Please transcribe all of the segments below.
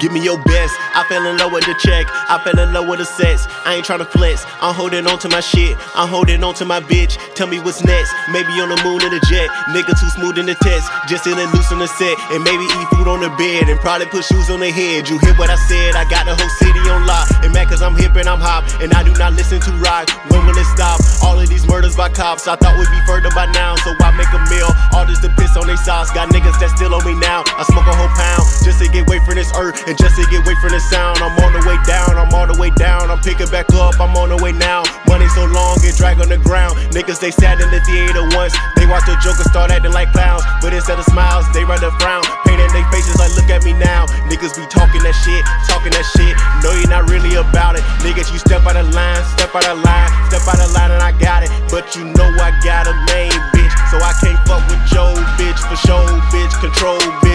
give me your best. I fell in love with the check, I fell in love with the sex. I ain't tryna flex, I'm holding on to my shit, I'm holding on to my bitch. Tell me what's next, maybe on the moon in a jet. Nigga too smooth in the test, just in and loose on the set. And maybe eat food on the bed, and probably put shoes on the head. You hear what I said, I got the whole city on lock. And mad cause I'm hip and I'm hop, and I do not listen to rock. When will it stop? By cops, I thought we'd be further by now, so I make a meal. All this to piss on they sauce, got niggas that still on me now. I smoke a whole pound just to get away from this earth and just to get away from the sound. I'm on the way down, I'm all the way down. I'm picking back up, I'm on the way now. Money so long, get drag on the ground. Niggas they sat in the theater once, they watch the Joker start acting like clowns, but instead of smiles, they rather frown. Painting their faces like, look at me now. Niggas be talking that shit, talking that shit. No, you're not really about it. Niggas, you step out of line, step out of line, step out of line, and I got it. But you know I got a main bitch, so I can't fuck with Joe, bitch, for show, bitch, control, bitch.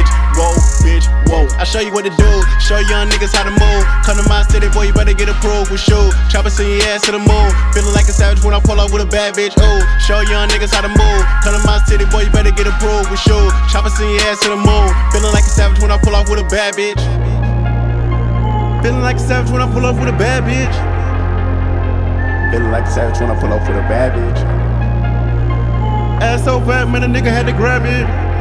I show you what to do, show young niggas how to move. Come to my city, boy, you better get approved with shoe. Chopper send your ass to the moon. Feeling like a savage when I pull up with a bad bitch, ooh. Show young niggas how to move. Come to my city, boy, you better get approved with shoe. Chopper send your ass to the moon. Feeling like a savage when I pull off with a bad bitch. Feeling like a savage when I pull up with a bad bitch. Feeling like a savage when I pull up with a bad bitch. Ass so fat, man, a nigga had to grab it.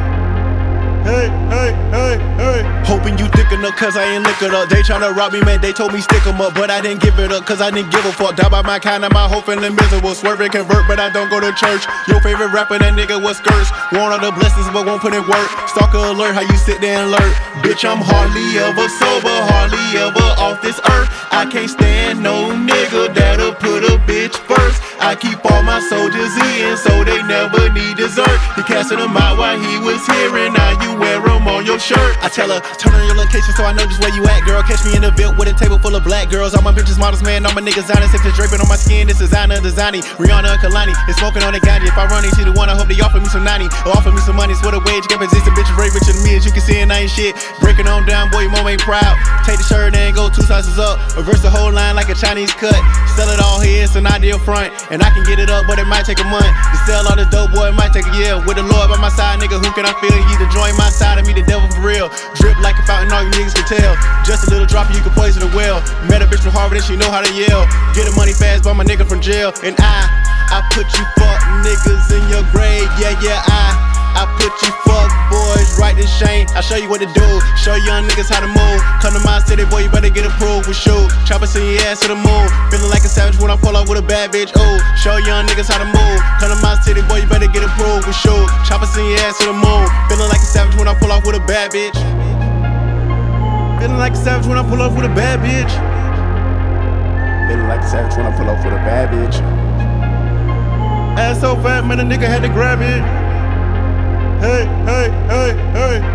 Enough, cause I ain't liquored up. They tryna rob me, man, they told me stick 'em up. But I didn't give it up, cause I didn't give a fuck. Die by my kind my whole feeling miserable. Swerve and convert, but I don't go to church. Your favorite rapper, that nigga was skirts. Want all the blessings, but won't put in work. Stalker alert, how you sit there and alert. Bitch, I'm hardly ever sober, hardly ever off this earth. I can't stand no nigga that'll put a bitch first. I keep all my soldiers in, so they never need dessert. He casting them out while he was here, and now your shirt. I tell her, turn on your location so I know just where you at, girl. Catch me in the Ville with a table full of black girls. All my bitches models, man, all my niggas honest. If it's draping on my skin, this designer, designing. Rihanna and Kalani, is smoking on the Gandhi. If I run into the one, I hope they offer me some 90. Or offer me some money, it's what a wage get position. Bitches very rich than me, as you can see, and I ain't shit. Breaking on down, boy, your mom ain't proud. Take the shirt and go two sizes up. Reverse the whole line like a Chinese cut. Sell it all here, it's an ideal front. And I can get it up, but it might take a month. To sell all this dope, boy, it might take a year. With the Lord by my side, nigga, who can I feel? You to join my side and me the devil for real. Drip like a fountain, all you niggas can tell. Just a little drop, you can poison a well. Met a bitch from Harvard and she know how to yell. Get the money fast, buy my nigga from jail. And I, I put you fuck niggas in your grave. Yeah, yeah, I. I put you fuck boys right in shame. I show you what to do. Show young niggas how to move. Come to my city, boy, you better get approved with shoe. Chopper send your ass to the moon. Feeling like a savage when I pull up with a bad bitch. Ooh, show young niggas how to move. Come to my city, boy, you better get approved with shoe. Chopper send your ass to the moon. Feeling like a savage when I pull off with a bad bitch. Feeling like a savage when I pull off with a bad bitch. Feeling like a savage when I pull up with a bad bitch. Ass so fat, man, a nigga had to grab it. Hey, hey, hey, hey.